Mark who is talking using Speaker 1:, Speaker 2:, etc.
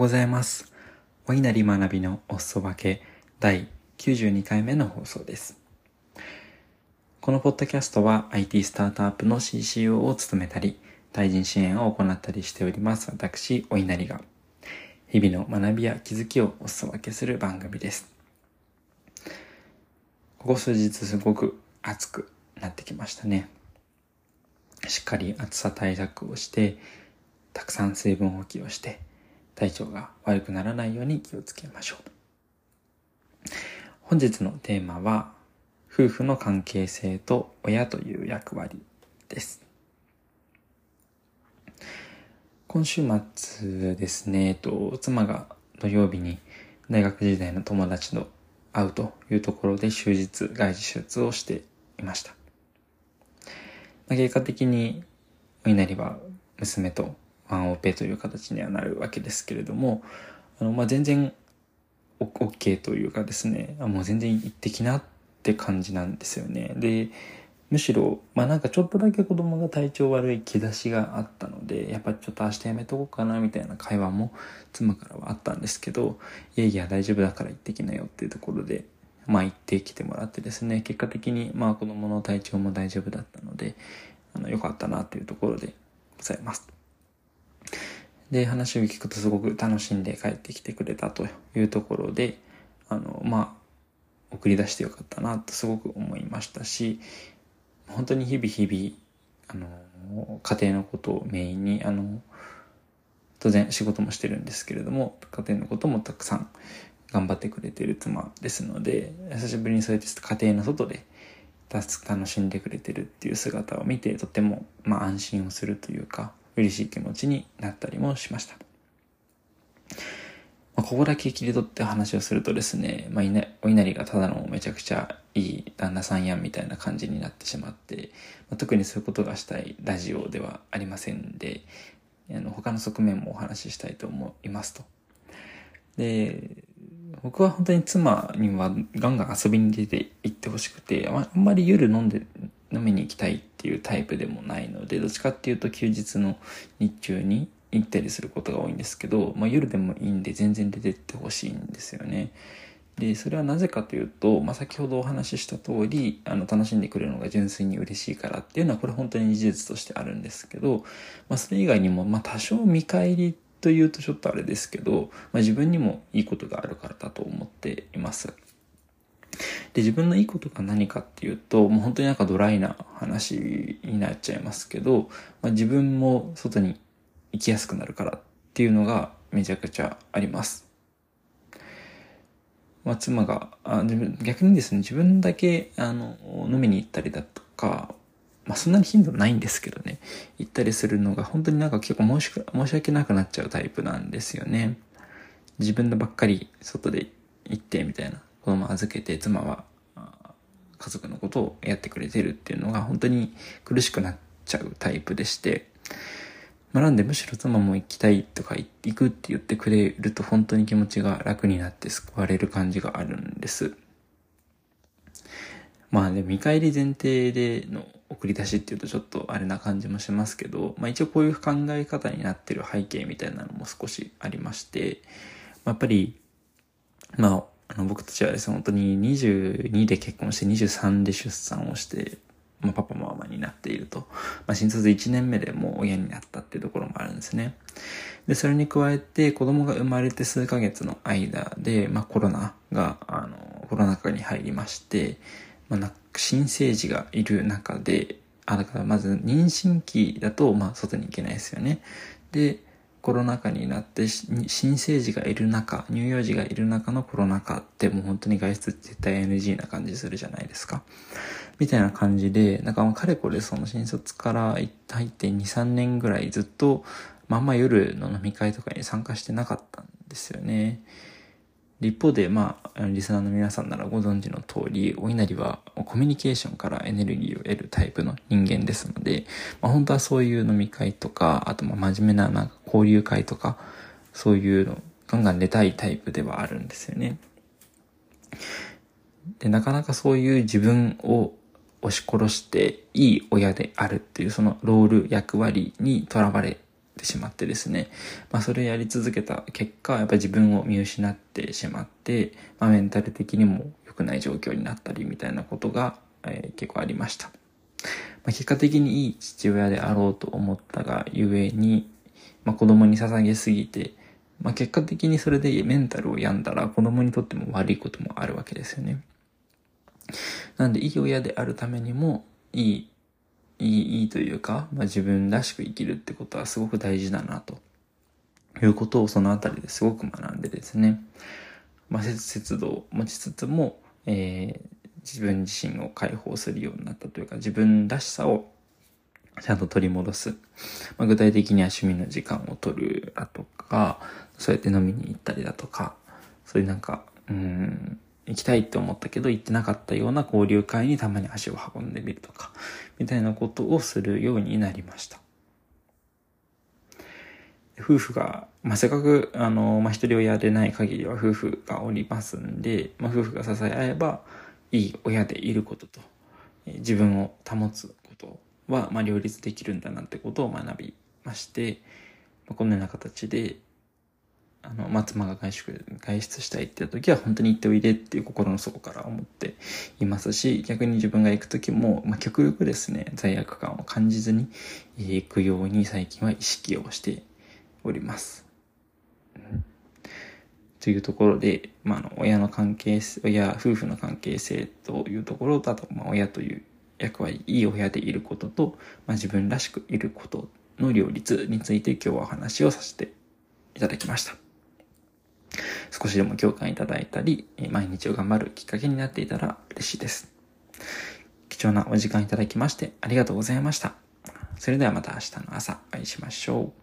Speaker 1: ございます。お稲荷学びのおすそ分け第92回目の放送です。このポッドキャストは IT スタートアップの CCO を務めたり、対人支援を行ったりしております。私、お稲荷が、日々の学びや気づきをおすそ分けする番組です。ここ数日すごく暑くなってきましたね。しっかり暑さ対策をして、たくさん水分補給をして、体調が悪くならないように気をつけましょう。本日のテーマは、夫婦の関係性と親という役割です。今週末ですね、えっと、妻が土曜日に大学時代の友達と会うというところで終日外事手術をしていました。結果的にお稲荷は娘とワンオペという形にはなるわけですけれども、あの、まあ、全然、OK というかですね、あもう全然行ってきなって感じなんですよね。で、むしろ、まあなんかちょっとだけ子供が体調悪い兆しがあったので、やっぱちょっと明日やめとこうかなみたいな会話も妻からはあったんですけど、いやいや大丈夫だから行ってきなよっていうところで、まあ行ってきてもらってですね、結果的にまあ子供の体調も大丈夫だったので、あの、良かったなというところでございます。で、話を聞くとすごく楽しんで帰ってきてくれたというところで、あの、まあ、送り出してよかったなとすごく思いましたし、本当に日々日々、あの、家庭のことをメインに、あの、当然仕事もしてるんですけれども、家庭のこともたくさん頑張ってくれてる妻ですので、久しぶりにそうやって家庭の外で楽しんでくれてるっていう姿を見て、とても、まあ安心をするというか、嬉しい気持ちになったりもしました。まあ、ここだけ切り取って話をするとですね、まあ、いなお稲荷がただのめちゃくちゃいい旦那さんやんみたいな感じになってしまって、まあ、特にそういうことがしたいラジオではありませんで、あの他の側面もお話ししたいと思いますと。で、僕は本当に妻にはガンガン遊びに出て行ってほしくて、あんまり夜飲んで飲みに行きたいっていうタイプでもないので、どっちかっていうと休日の日中に行ったりすることが多いんですけど、まあ、夜でもいいんで全然出てってほしいんですよね。で、それはなぜかというと、まあ、先ほどお話しした通り、あの、楽しんでくれるのが純粋に嬉しいからっていうのは、これ本当に事実としてあるんですけど、まあ、それ以外にも、まあ、多少見返りというとちょっとあれですけど、まあ、自分にもいいことがあるからだと思っています。で、自分のいいことが何かっていうと、もう本当になんかドライな話になっちゃいますけど、まあ、自分も外に行きやすくなるからっていうのがめちゃくちゃあります。まあ、妻が、あ自分逆にですね、自分だけ、あの、飲みに行ったりだとか、まあ、そんなに頻度ないんですけどね、行ったりするのが本当になんか結構申し申し訳なくなっちゃうタイプなんですよね。自分のばっかり外で行ってみたいな。子供預けて妻は家族のことをやってくれてるっていうのが本当に苦しくなっちゃうタイプでして、まあ、なんでむしろ妻も行きたいとか行くって言ってくれると本当に気持ちが楽になって救われる感じがあるんです。まあで、見返り前提での送り出しっていうとちょっとあれな感じもしますけど、まあ一応こういう考え方になってる背景みたいなのも少しありまして、まあ、やっぱり、まああの、僕たちはですね、本当に22で結婚して23で出産をして、まあ、パパママになっていると。まあ、新卒1年目でもう親になったっていうところもあるんですね。で、それに加えて子供が生まれて数ヶ月の間で、まあ、コロナが、あの、コロナ禍に入りまして、まあ、新生児がいる中で、あ、だからまず妊娠期だと、まあ、外に行けないですよね。で、コロナ禍になって新生児がいる中、乳幼児がいる中のコロナ禍ってもう本当に外出絶対 NG な感じするじゃないですか。みたいな感じで、なんかもうかれこれその新卒から入って2、3年ぐらいずっとまんま夜の飲み会とかに参加してなかったんですよね。一方で、まあ、リスナーの皆さんならご存知の通り、お稲荷はコミュニケーションからエネルギーを得るタイプの人間ですので、まあ、本当はそういう飲み会とか、あとまあ真面目ななんか交流会とか、そういうのガンガン出たいタイプではあるんですよね。で、なかなかそういう自分を押し殺していい親であるっていうそのロール役割にとらわれってしまってですね、まあそれをやり続けた結果、やっぱり自分を見失ってしまって、まあメンタル的にも良くない状況になったりみたいなことが、えー、結構ありました。まあ、結果的にいい父親であろうと思ったがゆえに、まあ子供に捧げすぎて、まあ結果的にそれでメンタルを病んだら子供にとっても悪いこともあるわけですよね。なんでいい親であるためにも、いい、いい、いいというか、まあ、自分らしく生きるってことはすごく大事だなと。いうことをそのあたりですごく学んでですね、まあ、節度を持ちつつも、えー、自分自身を解放するようになったというか、自分らしさをちゃんと取り戻す。まあ、具体的には趣味の時間を取るだとか、そうやって飲みに行ったりだとか、そういうなんか、うん、行きたいって思ったけど行ってなかったような交流会にたまに足を運んでみるとか、みたいなことをするようになりました。夫婦が、まあ、せっかく、あの、まあ、一人親でない限りは夫婦がおりますんで、まあ、夫婦が支え合えば、いい親でいることと、自分を保つことは、まあ、両立できるんだなってことを学びまして、まあ、このような形で、あの、まあ、妻が外出、外出したいって言った時は本当に行っておいでっていう心の底から思っていますし、逆に自分が行く時も、まあ、極力ですね、罪悪感を感じずに行くように最近は意識をしております。というところで、まあ、あの、親の関係、親、夫婦の関係性というところと、あと、まあ、親という役割、いい親でいることと、まあ、自分らしくいることの両立について今日はお話をさせていただきました。少しでも共感いただいたり、毎日を頑張るきっかけになっていたら嬉しいです。貴重なお時間いただきましてありがとうございました。それではまた明日の朝お会いしましょう。